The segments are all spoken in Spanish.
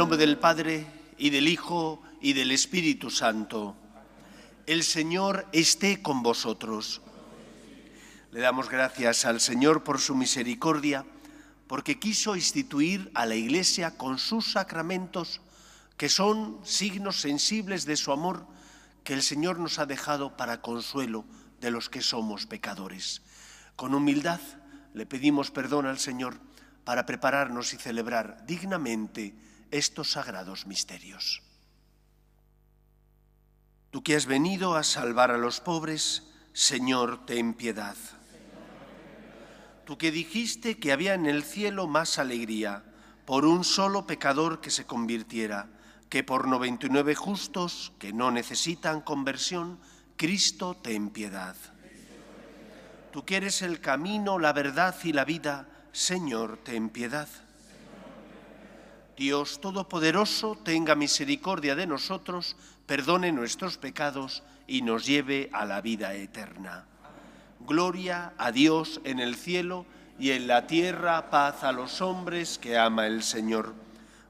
nombre del Padre, y del Hijo, y del Espíritu Santo. El Señor esté con vosotros. Le damos gracias al Señor por su misericordia, porque quiso instituir a la Iglesia con sus sacramentos, que son signos sensibles de su amor, que el Señor nos ha dejado para consuelo de los que somos pecadores. Con humildad le pedimos perdón al Señor para prepararnos y celebrar dignamente estos sagrados misterios. Tú que has venido a salvar a los pobres, Señor, ten piedad. Tú que dijiste que había en el cielo más alegría por un solo pecador que se convirtiera, que por 99 justos que no necesitan conversión, Cristo ten piedad. Tú que eres el camino, la verdad y la vida, Señor, ten piedad. Dios Todopoderoso, tenga misericordia de nosotros, perdone nuestros pecados y nos lleve a la vida eterna. Gloria a Dios en el cielo y en la tierra paz a los hombres que ama el Señor.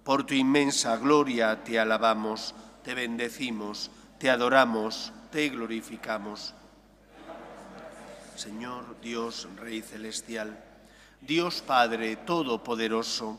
Por tu inmensa gloria te alabamos, te bendecimos, te adoramos, te glorificamos. Señor Dios Rey Celestial, Dios Padre Todopoderoso,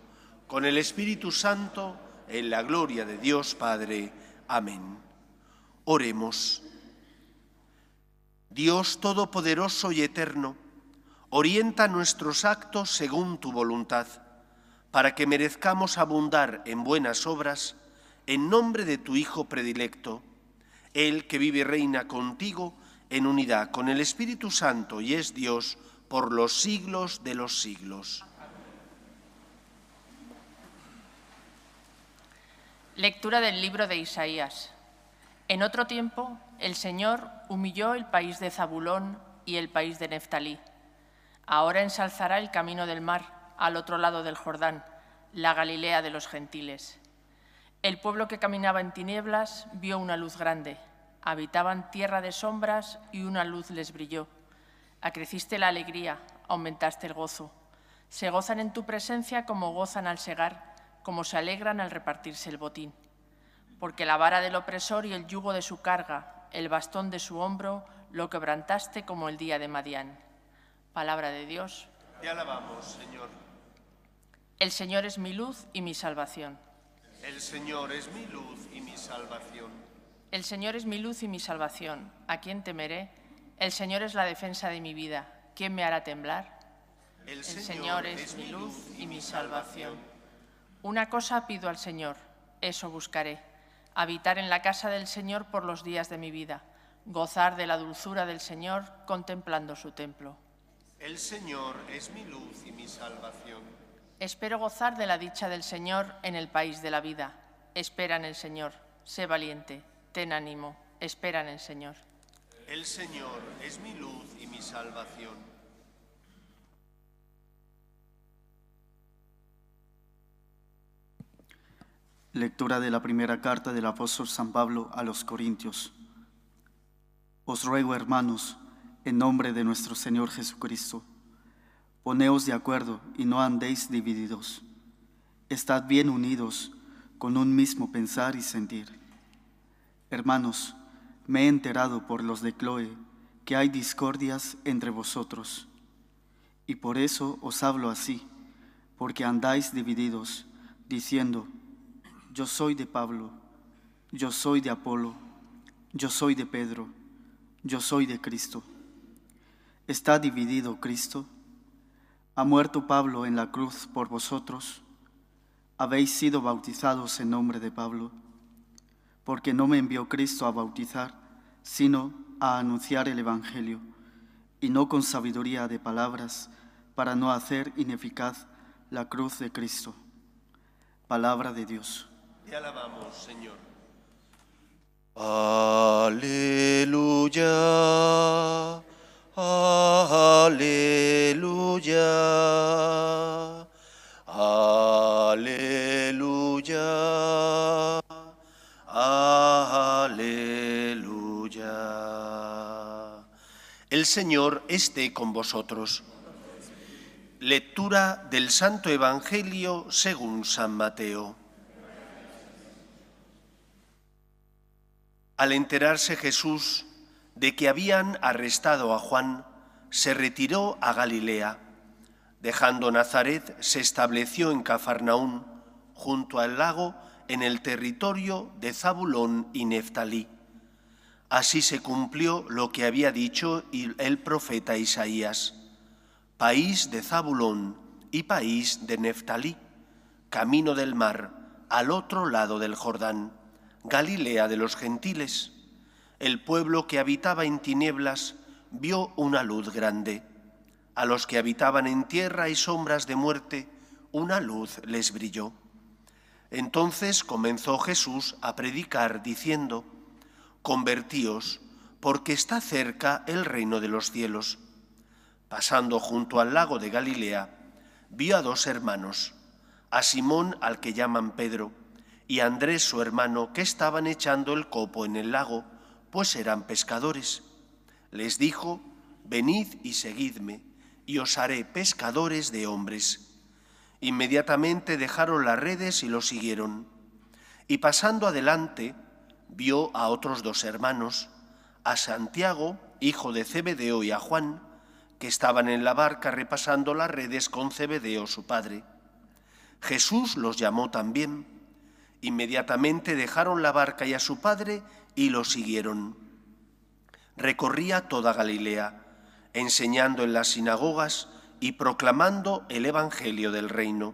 con el Espíritu Santo, en la gloria de Dios Padre. Amén. Oremos. Dios Todopoderoso y Eterno, orienta nuestros actos según tu voluntad, para que merezcamos abundar en buenas obras, en nombre de tu Hijo predilecto, Él que vive y reina contigo, en unidad con el Espíritu Santo y es Dios por los siglos de los siglos. Lectura del libro de Isaías. En otro tiempo, el Señor humilló el país de Zabulón y el país de Neftalí. Ahora ensalzará el camino del mar, al otro lado del Jordán, la Galilea de los gentiles. El pueblo que caminaba en tinieblas vio una luz grande habitaban tierra de sombras y una luz les brilló. Acreciste la alegría, aumentaste el gozo. Se gozan en tu presencia como gozan al segar, como se alegran al repartirse el botín. Porque la vara del opresor y el yugo de su carga, el bastón de su hombro, lo quebrantaste como el día de Madián. Palabra de Dios. Te alabamos, Señor. El Señor es mi luz y mi salvación. El Señor es mi luz y mi salvación. El Señor es mi luz y mi salvación. ¿A quién temeré? El Señor es la defensa de mi vida. ¿Quién me hará temblar? El Señor, es, mi luz y mi salvación. Una cosa pido al Señor, eso buscaré, habitar en la casa del Señor por los días de mi vida, gozar de la dulzura del Señor contemplando su templo. El Señor es mi luz y mi salvación. Espero gozar de la dicha del Señor en el país de la vida. Espera en el Señor, sé valiente, Ten ánimo, espera en el Señor. El Señor es mi luz y mi salvación. Lectura de la primera carta del apóstol San Pablo a los Corintios. Os ruego, hermanos, en nombre de nuestro Señor Jesucristo, poneos de acuerdo y no andéis divididos. Estad bien unidos con un mismo pensar y sentir Hermanos, me he enterado por los de Chloe que hay discordias entre vosotros, y por eso os hablo así, porque andáis divididos, diciendo, yo soy de Pablo, yo soy de Apolo, yo soy de Pedro, yo soy de Cristo. ¿Está dividido Cristo? ¿Ha muerto Pablo en la cruz por vosotros? ¿Habéis sido bautizados en nombre de Pablo? porque no me envió Cristo a bautizar, sino a anunciar el Evangelio, y no con sabiduría de palabras, para no hacer ineficaz la cruz de Cristo. Palabra de Dios. Te alabamos, Señor. Aleluya, aleluya, aleluya, aleluya. El Señor esté con vosotros. Lectura del Santo Evangelio según San Mateo. Al enterarse Jesús de que habían arrestado a Juan, se retiró a Galilea. Dejando Nazaret, se estableció en Cafarnaún, junto al lago, en el territorio de Zabulón y Neftalí. Así se cumplió lo que había dicho el profeta Isaías. País de Zabulón y país de Neftalí, camino del mar, al otro lado del Jordán Galilea de los gentiles. El pueblo que habitaba en tinieblas vio una luz grande. A los que habitaban en tierra y sombras de muerte, una luz les brilló. Entonces comenzó Jesús a predicar diciendo, Convertíos, porque está cerca el reino de los cielos. Pasando junto al lago de Galilea, vio a dos hermanos, a Simón al que llaman Pedro, y Andrés su hermano, que estaban echando el copo en el lago, pues eran pescadores. Les dijo, Venid y seguidme, y os haré pescadores de hombres. Inmediatamente dejaron las redes y lo siguieron. Y pasando adelante, vio a otros dos hermanos, a Santiago, hijo de Cebedeo, y a Juan, que estaban en la barca repasando las redes con Cebedeo su padre. Jesús los llamó también Inmediatamente dejaron la barca y a su padre y lo siguieron. Recorría toda Galilea, enseñando en las sinagogas y proclamando el Evangelio del reino,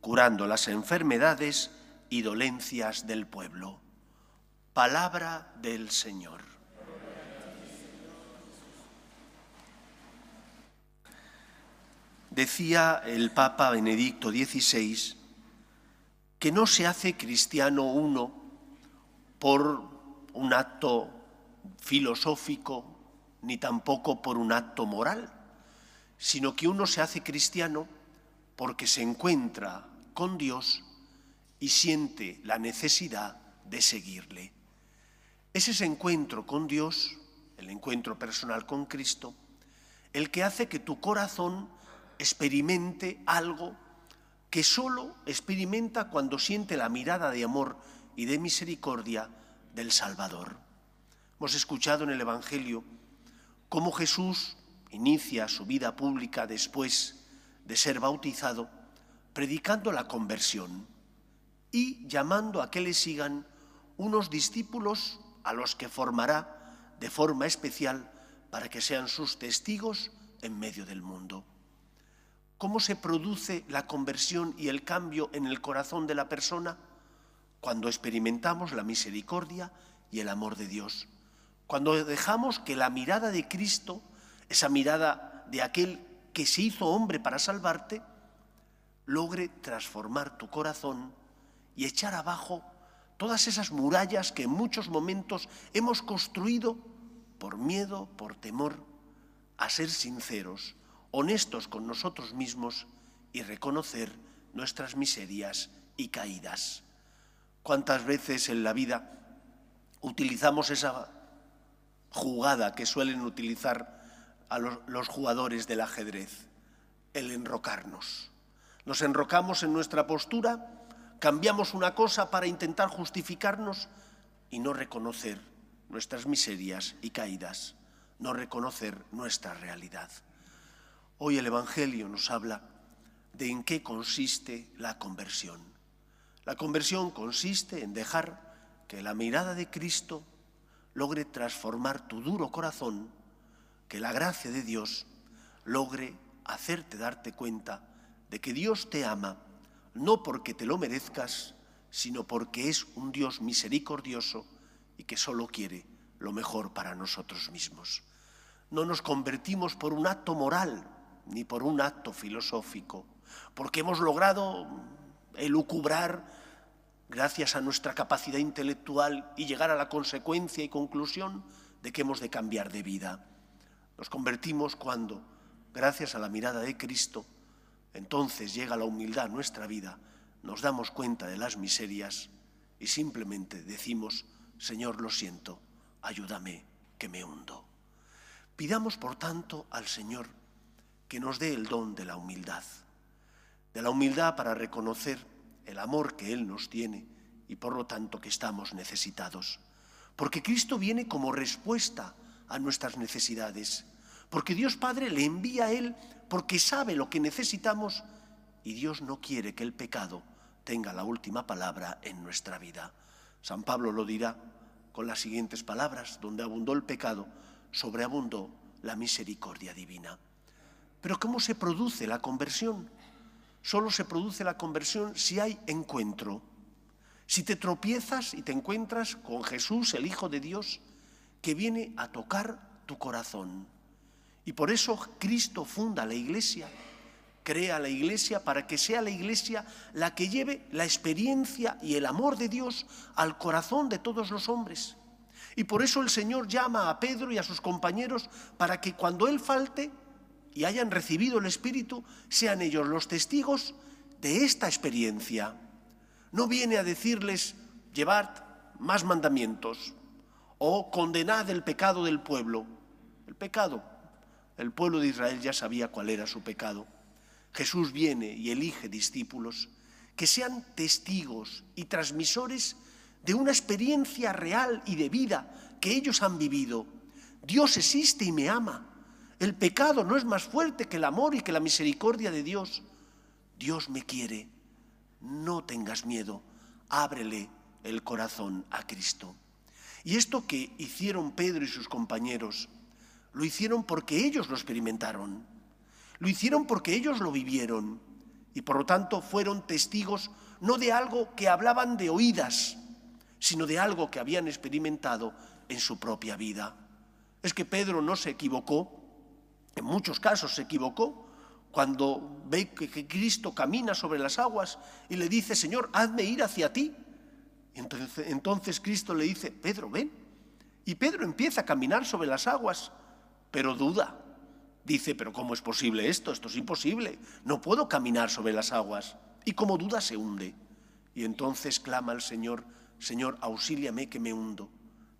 curando las enfermedades y dolencias del pueblo. Palabra del Señor. Decía el Papa Benedicto XVI, que no se hace cristiano uno por un acto filosófico ni tampoco por un acto moral, sino que uno se hace cristiano porque se encuentra con Dios y siente la necesidad de seguirle. Es ese encuentro con Dios, el encuentro personal con Cristo, el que hace que tu corazón experimente algo que solo experimenta cuando siente la mirada de amor y de misericordia del Salvador. Hemos escuchado en el Evangelio cómo Jesús inicia su vida pública después de ser bautizado, predicando la conversión y llamando a que le sigan unos discípulos a los que formará de forma especial para que sean sus testigos en medio del mundo cómo se produce la conversión y el cambio en el corazón de la persona cuando experimentamos la misericordia y el amor de Dios. Cuando dejamos que la mirada de Cristo, esa mirada de aquel que se hizo hombre para salvarte, logre transformar tu corazón y echar abajo todas esas murallas que en muchos momentos hemos construido por miedo, por temor, a ser sinceros honestos con nosotros mismos y reconocer nuestras miserias y caídas. ¿Cuántas veces en la vida utilizamos esa jugada que suelen utilizar a los, jugadores del ajedrez? El enrocarnos. Nos enrocamos en nuestra postura, cambiamos una cosa para intentar justificarnos y no reconocer nuestras miserias y caídas, no reconocer nuestra realidad. Hoy el Evangelio nos habla de en qué consiste la conversión. La conversión consiste en dejar que la mirada de Cristo logre transformar tu duro corazón, que la gracia de Dios logre hacerte darte cuenta de que Dios te ama, no porque te lo merezcas, sino porque es un Dios misericordioso y que solo quiere lo mejor para nosotros mismos. No nos convertimos por un acto moral, ni por un acto filosófico, porque hemos logrado elucubrar gracias a nuestra capacidad intelectual y llegar a la consecuencia y conclusión de que hemos de cambiar de vida. Nos convertimos cuando, gracias a la mirada de Cristo, entonces llega la humildad a nuestra vida, nos damos cuenta de las miserias y simplemente decimos, Señor, lo siento, ayúdame, que me hundo. Pidamos, por tanto, al Señor que nos dé el don de la humildad, de la humildad para reconocer el amor que Él nos tiene y por lo tanto que estamos necesitados. Porque Cristo viene como respuesta a nuestras necesidades, porque Dios Padre le envía a Él porque sabe lo que necesitamos y Dios no quiere que el pecado tenga la última palabra en nuestra vida. San Pablo lo dirá con las siguientes palabras, donde abundó el pecado, sobreabundó la misericordia divina. Pero ¿cómo se produce la conversión? Solo se produce la conversión si hay encuentro. Si te tropiezas y te encuentras con Jesús, el Hijo de Dios, que viene a tocar tu corazón. Y por eso Cristo funda la iglesia, crea la iglesia para que sea la iglesia la que lleve la experiencia y el amor de Dios al corazón de todos los hombres. Y por eso el Señor llama a Pedro y a sus compañeros para que cuando Él falte y hayan recibido el Espíritu, sean ellos los testigos de esta experiencia. No viene a decirles, llevad más mandamientos o condenad el pecado del pueblo. El pecado, el pueblo de Israel ya sabía cuál era su pecado. Jesús viene y elige discípulos que sean testigos y transmisores de una experiencia real y de vida que ellos han vivido. Dios existe y me ama. El pecado no es más fuerte que el amor y que la misericordia de Dios. Dios me quiere. No tengas miedo. Ábrele el corazón a Cristo. Y esto que hicieron Pedro y sus compañeros, lo hicieron porque ellos lo experimentaron. Lo hicieron porque ellos lo vivieron. Y por lo tanto fueron testigos no de algo que hablaban de oídas, sino de algo que habían experimentado en su propia vida. Es que Pedro no se equivocó, en muchos casos se equivocó, cuando ve que Cristo camina sobre las aguas y le dice, Señor, hazme ir hacia ti. Entonces, Cristo le dice, Pedro, ven. Y Pedro empieza a caminar sobre las aguas, pero duda. Dice, pero ¿cómo es posible esto? Esto es imposible. No puedo caminar sobre las aguas. Y como duda se hunde. Y entonces clama al Señor, Señor, auxíliame que me hundo.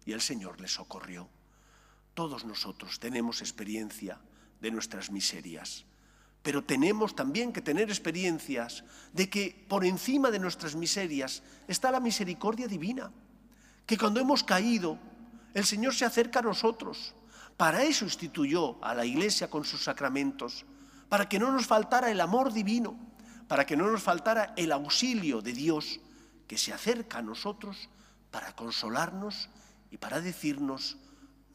Y el Señor le socorrió. Todos nosotros tenemos experiencia de nuestras miserias, pero tenemos también que tener experiencias de que por encima de nuestras miserias está la misericordia divina, que cuando hemos caído, el Señor se acerca a nosotros. Para eso instituyó a la Iglesia con sus sacramentos, para que no nos faltara el amor divino, para que no nos faltara el auxilio de Dios que se acerca a nosotros para consolarnos y para decirnos,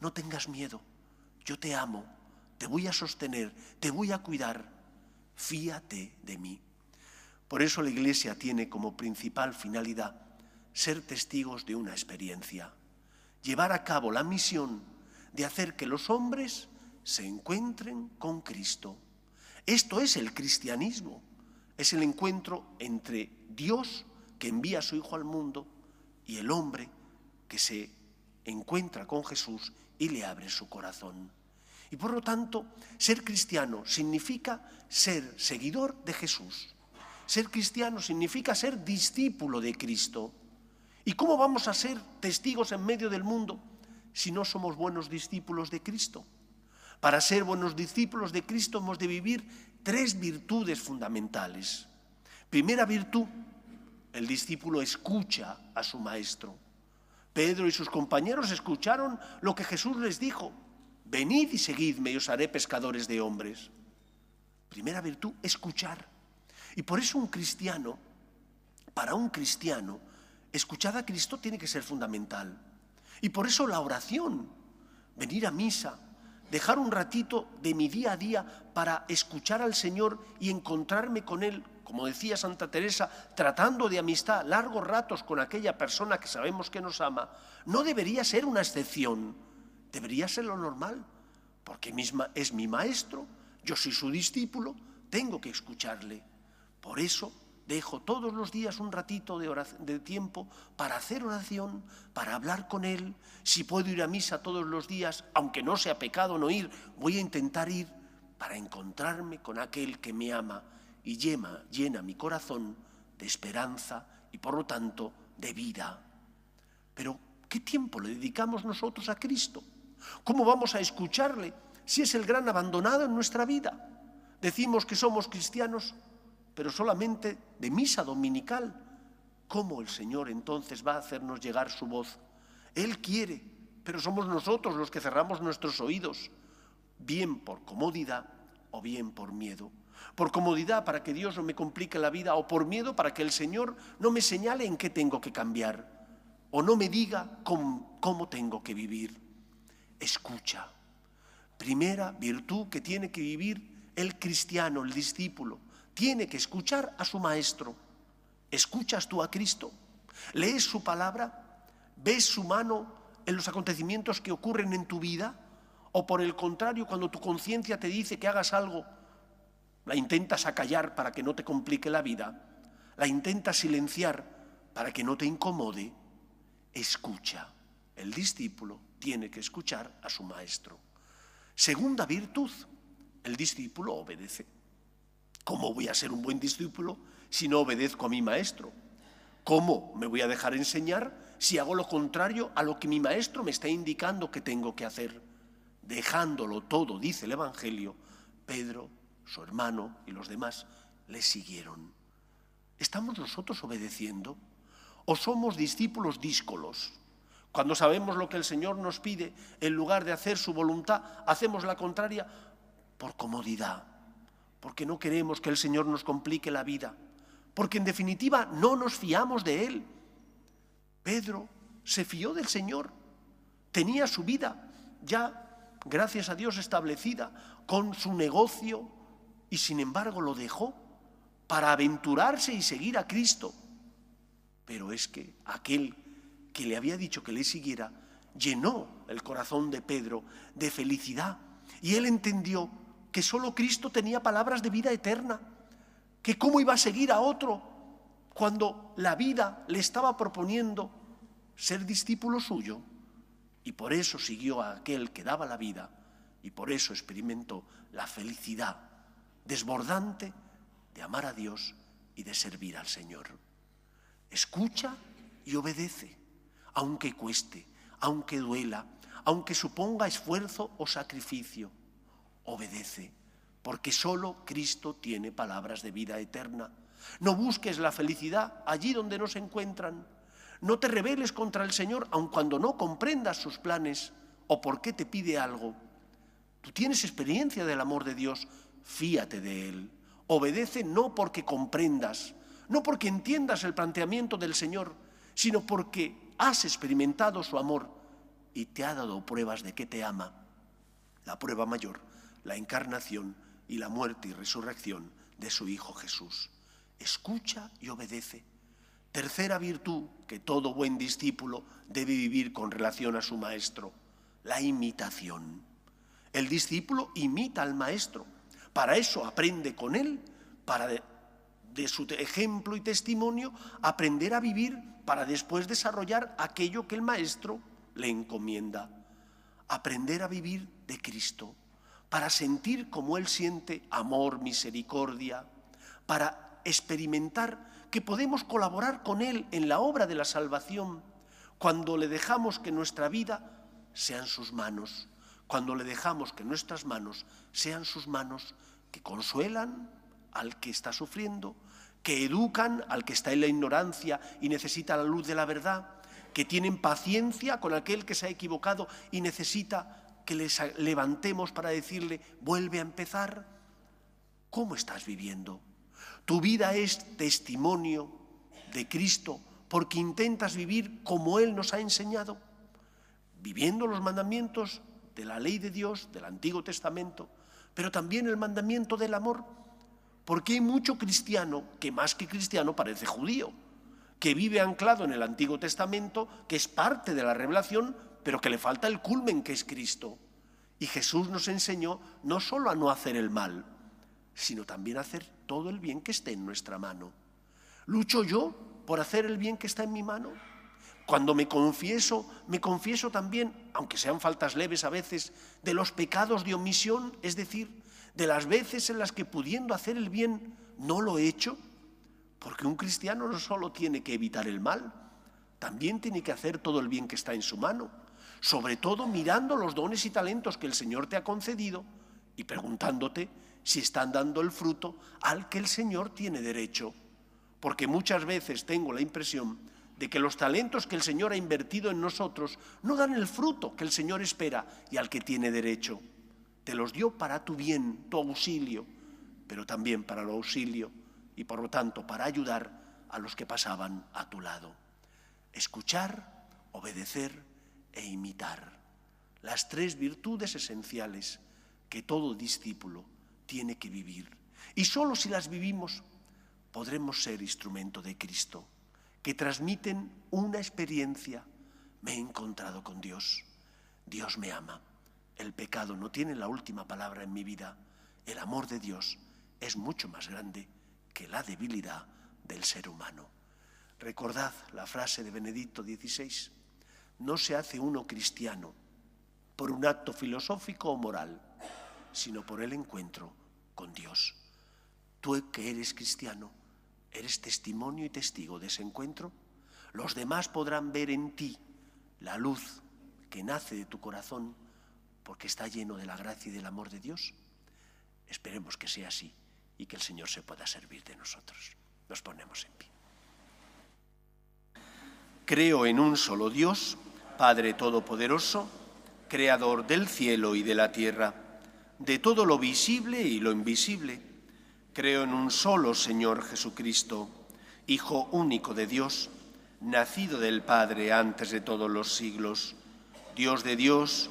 no tengas miedo, yo te amo, te voy a sostener, te voy a cuidar, fíate de mí. Por eso la Iglesia tiene como principal finalidad ser testigos de una experiencia, llevar a cabo la misión de hacer que los hombres se encuentren con Cristo. Esto es el cristianismo, es el encuentro entre Dios que envía a su Hijo al mundo y el hombre que se encuentra con Jesús y le abre su corazón. Y por lo tanto, ser cristiano significa ser seguidor de Jesús. Ser cristiano significa ser discípulo de Cristo. ¿Y cómo vamos a ser testigos en medio del mundo si no somos buenos discípulos de Cristo? Para ser buenos discípulos de Cristo hemos de vivir tres virtudes fundamentales. Primera virtud, el discípulo escucha a su maestro. Pedro y sus compañeros escucharon lo que Jesús les dijo. Venid y seguidme y os haré pescadores de hombres. Primera virtud, escuchar. Y por eso un cristiano, para un cristiano, escuchar a Cristo tiene que ser fundamental. Y por eso la oración, venir a misa, dejar un ratito de mi día a día para escuchar al Señor y encontrarme con Él como decía Santa Teresa, tratando de amistad largos ratos con aquella persona que sabemos que nos ama, no debería ser una excepción, debería ser lo normal, porque es mi maestro, yo soy su discípulo, tengo que escucharle. Por eso dejo todos los días un ratito de, tiempo para hacer oración, para hablar con Él. Si puedo ir a misa todos los días, aunque no sea pecado no ir, voy a intentar ir para encontrarme con aquel que me ama y llena mi corazón de esperanza y por lo tanto de vida. Pero, ¿qué tiempo le dedicamos nosotros a Cristo? ¿Cómo vamos a escucharle si es el gran abandonado en nuestra vida? Decimos que somos cristianos, pero solamente de misa dominical. ¿Cómo el Señor entonces va a hacernos llegar su voz? Él quiere, pero somos nosotros los que cerramos nuestros oídos, bien por comodidad o bien por miedo. Por comodidad para que Dios no me complique la vida o por miedo para que el Señor no me señale en qué tengo que cambiar o no me diga cómo, cómo tengo que vivir. Escucha. Primera virtud que tiene que vivir el cristiano, el discípulo. Tiene que escuchar a su maestro. ¿Escuchas tú a Cristo? ¿Lees su palabra? ¿Ves su mano en los acontecimientos que ocurren en tu vida? ¿O por el contrario, cuando tu conciencia te dice que hagas algo, la intentas acallar para que no te complique la vida? ¿La intentas silenciar para que no te incomode? Escucha. El discípulo tiene que escuchar a su maestro. Segunda virtud, el discípulo obedece. ¿Cómo voy a ser un buen discípulo si no obedezco a mi maestro? ¿Cómo me voy a dejar enseñar si hago lo contrario a lo que mi maestro me está indicando que tengo que hacer? Dejándolo todo, dice el Evangelio, Pedro, su hermano y los demás le siguieron. ¿Estamos nosotros obedeciendo? ¿O somos discípulos díscolos? Cuando sabemos lo que el Señor nos pide, en lugar de hacer su voluntad, hacemos la contraria por comodidad, porque no queremos que el Señor nos complique la vida, porque en definitiva no nos fiamos de Él. Pedro se fió del Señor, tenía su vida ya, gracias a Dios, establecida con su negocio y sin embargo lo dejó para aventurarse y seguir a Cristo. Pero es que aquel que le había dicho que le siguiera, llenó el corazón de Pedro de felicidad. Y él entendió que solo Cristo tenía palabras de vida eterna, que cómo iba a seguir a otro cuando la vida le estaba proponiendo ser discípulo suyo. Y por eso siguió a aquel que daba la vida y por eso experimentó la felicidad desbordante de amar a Dios y de servir al Señor. Escucha y obedece aunque cueste, aunque duela, aunque suponga esfuerzo o sacrificio. Obedece, porque solo Cristo tiene palabras de vida eterna. No busques la felicidad allí donde no se encuentran. No te rebeles contra el Señor aun cuando no comprendas sus planes o por qué te pide algo. Tú tienes experiencia del amor de Dios, fíate de Él. Obedece no porque comprendas, no porque entiendas el planteamiento del Señor, sino porque has experimentado su amor y te ha dado pruebas de que te ama. La prueba mayor, la encarnación y la muerte y resurrección de su Hijo Jesús. Escucha y obedece. Tercera virtud que todo buen discípulo debe vivir con relación a su maestro, la imitación. El discípulo imita al maestro. Para eso aprende con él, para de su ejemplo y testimonio, aprender a vivir para después desarrollar aquello que el Maestro le encomienda. Aprender a vivir de Cristo, para sentir como Él siente amor, misericordia, para experimentar que podemos colaborar con Él en la obra de la salvación cuando le dejamos que nuestra vida sean sus manos, cuando le dejamos que nuestras manos sean sus manos que consuelan al que está sufriendo, que educan al que está en la ignorancia y necesita la luz de la verdad, que tienen paciencia con aquel que se ha equivocado y necesita que les levantemos para decirle, vuelve a empezar. ¿Cómo estás viviendo? Tu vida es testimonio de Cristo porque intentas vivir como Él nos ha enseñado, viviendo los mandamientos de la ley de Dios, del Antiguo Testamento, pero también el mandamiento del amor porque hay mucho cristiano que más que cristiano parece judío, que vive anclado en el Antiguo Testamento, que es parte de la revelación, pero que le falta el culmen que es Cristo. Y Jesús nos enseñó no solo a no hacer el mal, sino también a hacer todo el bien que esté en nuestra mano. ¿Lucho yo por hacer el bien que está en mi mano? Cuando me confieso, me confieso también, aunque sean faltas leves a veces, de los pecados de omisión, es decir, de las veces en las que pudiendo hacer el bien no lo he hecho. Porque un cristiano no solo tiene que evitar el mal, también tiene que hacer todo el bien que está en su mano, sobre todo mirando los dones y talentos que el Señor te ha concedido y preguntándote si están dando el fruto al que el Señor tiene derecho. Porque muchas veces tengo la impresión de que los talentos que el Señor ha invertido en nosotros no dan el fruto que el Señor espera y al que tiene derecho. Te los dio para tu bien, tu auxilio, pero también para el auxilio y por lo tanto para ayudar a los que pasaban a tu lado. Escuchar, obedecer e imitar. Las tres virtudes esenciales que todo discípulo tiene que vivir. Y solo si las vivimos podremos ser instrumento de Cristo, que transmiten una experiencia. Me he encontrado con Dios. Dios me ama. El pecado no tiene la última palabra en mi vida. El amor de Dios es mucho más grande que la debilidad del ser humano. Recordad la frase de Benedicto XVI. No se hace uno cristiano por un acto filosófico o moral, sino por el encuentro con Dios. Tú que eres cristiano, eres testimonio y testigo de ese encuentro. Los demás podrán ver en ti la luz que nace de tu corazón porque está lleno de la gracia y del amor de Dios. Esperemos que sea así y que el Señor se pueda servir de nosotros. Nos ponemos en pie. Creo en un solo Dios, Padre Todopoderoso, Creador del cielo y de la tierra, de todo lo visible y lo invisible. Creo en un solo Señor Jesucristo, Hijo único de Dios, nacido del Padre antes de todos los siglos, Dios de Dios,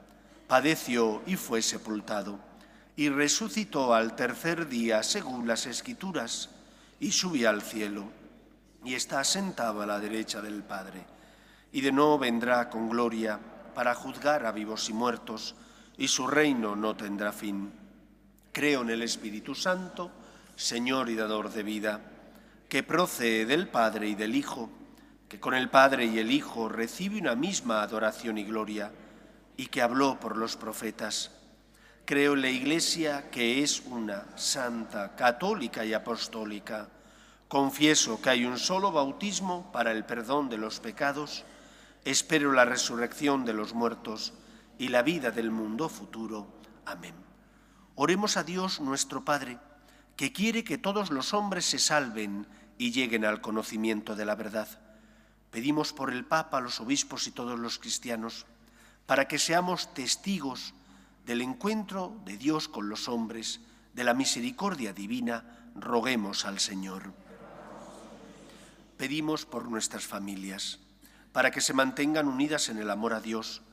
padeció y fue sepultado, y resucitó al tercer día según las Escrituras, y subió al cielo, y está sentado a la derecha del Padre y de nuevo vendrá con gloria para juzgar a vivos y muertos, y su reino no tendrá fin. Creo en el Espíritu Santo, Señor y dador de vida, que procede del Padre y del Hijo, que con el Padre y el Hijo recibe una misma adoración y gloria, y que habló por los profetas. Creo en la Iglesia, que es una santa, católica y apostólica. Confieso que hay un solo bautismo para el perdón de los pecados, Espero la resurrección de los muertos y la vida del mundo futuro. Amén. Oremos a Dios nuestro Padre, que quiere que todos los hombres se salven y lleguen al conocimiento de la verdad. Pedimos por el Papa, los obispos y todos los cristianos, para que seamos testigos del encuentro de Dios con los hombres, de la misericordia divina, roguemos al Señor. Pedimos por nuestras familias para que se mantengan unidas en el amor a Dios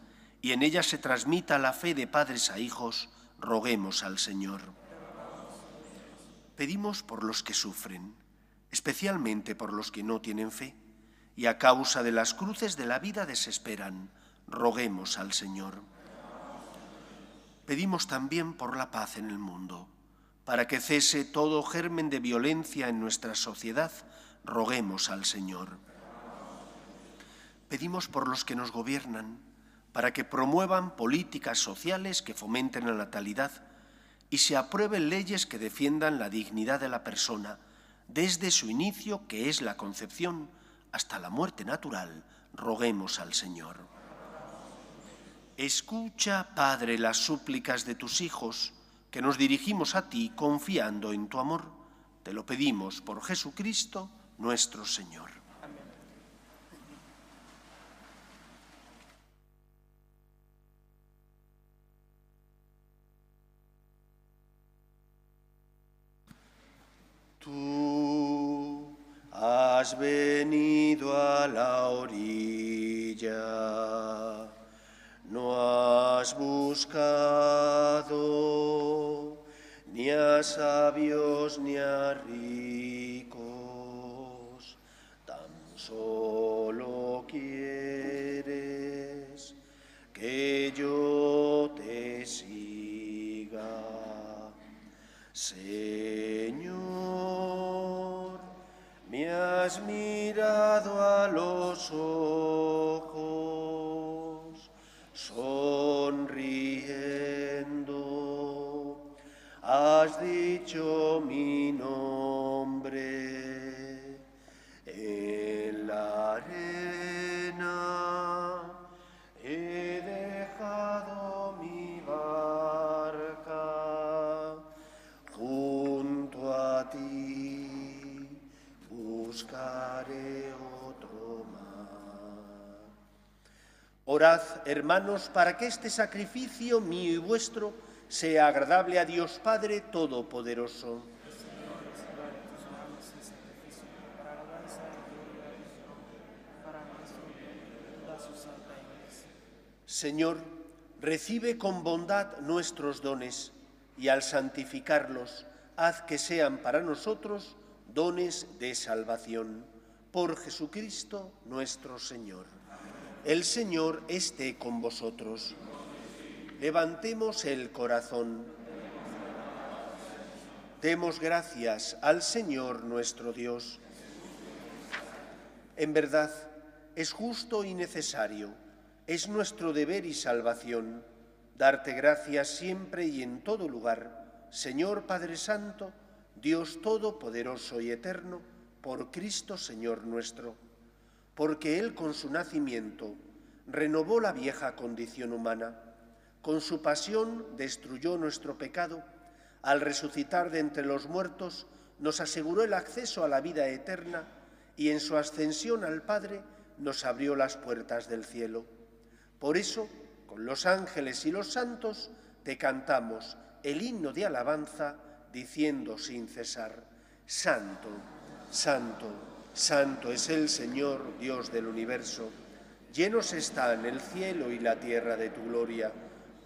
y en ellas se transmita la fe de padres a hijos, roguemos al Señor. Pedimos por los que sufren, especialmente por los que no tienen fe y a causa de las cruces de la vida desesperan, roguemos al Señor. Pedimos también por la paz en el mundo, para que cese todo germen de violencia en nuestra sociedad, roguemos al Señor. Pedimos por los que nos gobiernan, para que promuevan políticas sociales que fomenten la natalidad y se aprueben leyes que defiendan la dignidad de la persona, desde su inicio, que es la concepción, hasta la muerte natural, roguemos al Señor. Escucha, Padre, las súplicas de tus hijos, que nos dirigimos a ti confiando en tu amor. Te lo pedimos por Jesucristo nuestro Señor. Tú has venido a la orilla, has buscado ni a sabios ni a ricos, tan solo quieres que yo te siga. Señor, me has mirado a los ojos, dicho mi nombre en la arena. He dejado mi barca junto a ti, buscaré otro mar. Orad, hermanos, para que este sacrificio mío y vuestro sea agradable a Dios Padre Todopoderoso. Señor, recibe con bondad nuestros dones y al santificarlos, haz que sean para nosotros dones de salvación. Por Jesucristo nuestro Señor. El Señor esté con vosotros. Levantemos el corazón. Demos gracias al Señor nuestro Dios. En verdad, es justo y necesario, es nuestro deber y salvación, darte gracias siempre y en todo lugar, Señor Padre Santo, Dios Todopoderoso y Eterno, por Cristo Señor nuestro, porque Él con su nacimiento renovó la vieja condición humana, con su pasión destruyó nuestro pecado, al resucitar de entre los muertos nos aseguró el acceso a la vida eterna y en su ascensión al Padre nos abrió las puertas del cielo. Por eso, con los ángeles y los santos, te cantamos el himno de alabanza, diciendo sin cesar, Santo, Santo, Santo es el Señor, Dios del universo. Llenos están el cielo y la tierra de tu gloria.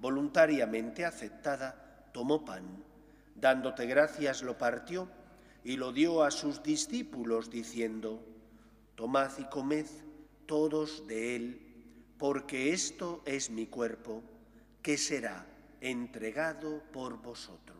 voluntariamente aceptada, tomó pan, dándote gracias lo partió y lo dio a sus discípulos diciendo, Tomad y comed todos de él, porque esto es mi cuerpo, que será entregado por vosotros.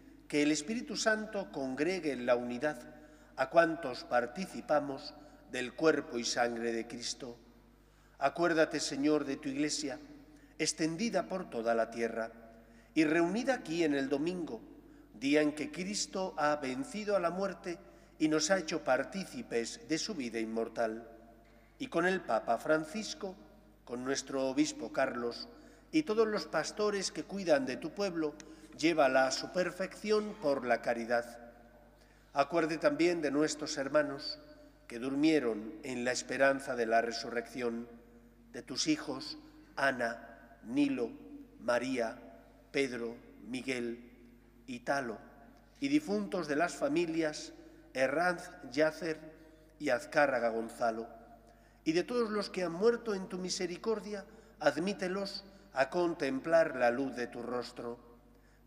que el Espíritu Santo congregue en la unidad a cuantos participamos del cuerpo y sangre de Cristo. Acuérdate, Señor, de tu Iglesia, extendida por toda la tierra y reunida aquí en el domingo, día en que Cristo ha vencido a la muerte y nos ha hecho partícipes de su vida inmortal. Y con el Papa Francisco, con nuestro obispo Carlos y todos los pastores que cuidan de tu pueblo, llévala a su perfección por la caridad. Acuerde también de nuestros hermanos que durmieron en la esperanza de la resurrección, de tus hijos Ana, Nilo, María, Pedro, Miguel, Italo, y difuntos de las familias Herranz Yacer y Azcárraga Gonzalo, y de todos los que han muerto en tu misericordia, admítelos a contemplar la luz de tu rostro.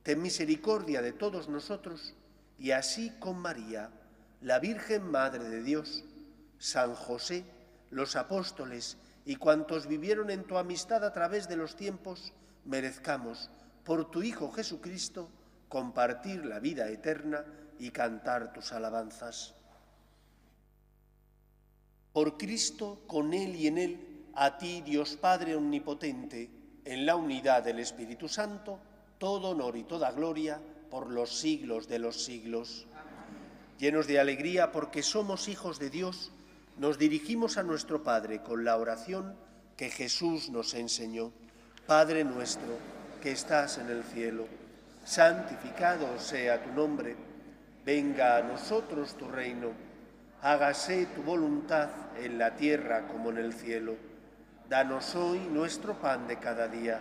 Ten misericordia de todos nosotros, y así con María, la Virgen Madre de Dios, San José, los apóstoles y cuantos vivieron en tu amistad a través de los tiempos, merezcamos, por tu Hijo Jesucristo, compartir la vida eterna y cantar tus alabanzas. Por Cristo, con Él y en Él, a ti, Dios Padre Omnipotente, en la unidad del Espíritu Santo, todo honor y toda gloria por los siglos de los siglos. Llenos de alegría porque somos hijos de Dios, nos dirigimos a nuestro Padre con la oración que Jesús nos enseñó. Padre nuestro, que estás en el cielo, santificado sea tu nombre, venga a nosotros tu reino, hágase tu voluntad en la tierra como en el cielo. Danos hoy nuestro pan de cada día.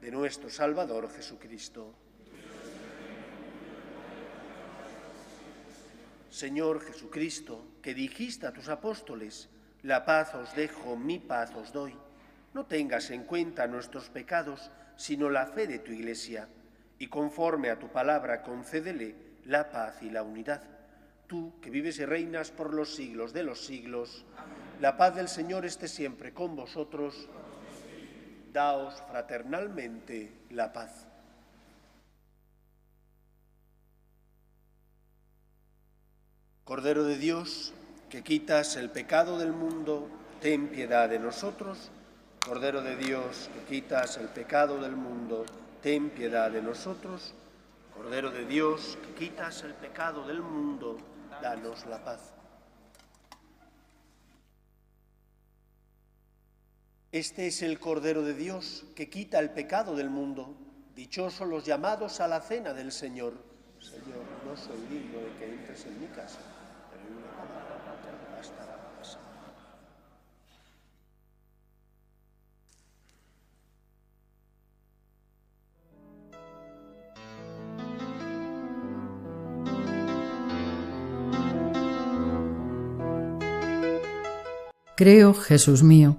de nuestro Salvador Jesucristo. Señor Jesucristo, que dijiste a tus apóstoles, la paz os dejo, mi paz os doy, no tengas en cuenta nuestros pecados, sino la fe de tu Iglesia, y conforme a tu palabra concédele la paz y la unidad. Tú, que vives y reinas por los siglos de los siglos, la paz del Señor esté siempre con vosotros. Daos fraternalmente la paz. Cordero de Dios, que quitas el pecado del mundo, ten piedad de nosotros. Cordero de Dios, que quitas el pecado del mundo, ten piedad de nosotros. Cordero de Dios, que quitas el pecado del mundo, danos la paz. Este es el Cordero de Dios que quita el pecado del mundo. Dichosos los llamados a la cena del Señor. Señor, no soy digno de que entres en mi casa Creo, Jesús mío,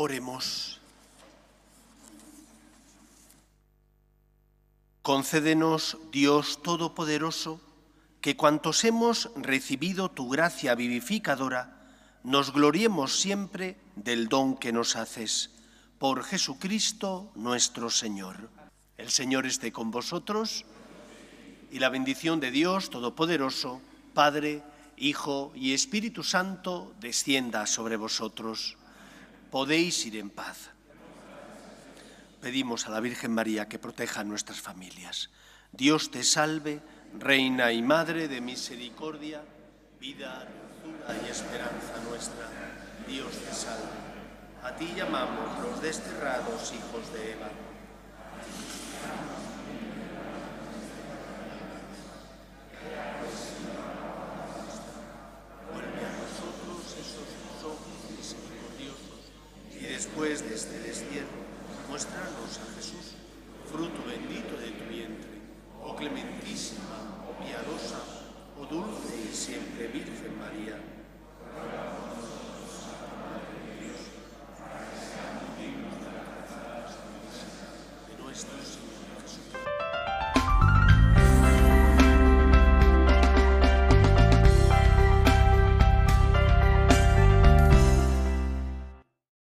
Oremos. Concédenos, Dios Todopoderoso, que cuantos hemos recibido tu gracia vivificadora, nos gloriemos siempre del don que nos haces. Por Jesucristo nuestro Señor. El Señor esté con vosotros y la bendición de Dios Todopoderoso, Padre, Hijo y Espíritu Santo, descienda sobre vosotros. Podéis ir en paz. Pedimos a la Virgen María que proteja a nuestras familias. Dios te salve, Reina y Madre de misericordia, vida, dulzura y esperanza nuestra. Dios te salve. A ti llamamos los desterrados hijos de Eva. Vuelve a nosotros esos tus ojos misericordiosos y después de este destierro, muéstranos a Jesús, fruto bendito de tu vientre, oh clementísima, oh piadosa, oh dulce y siempre Virgen María.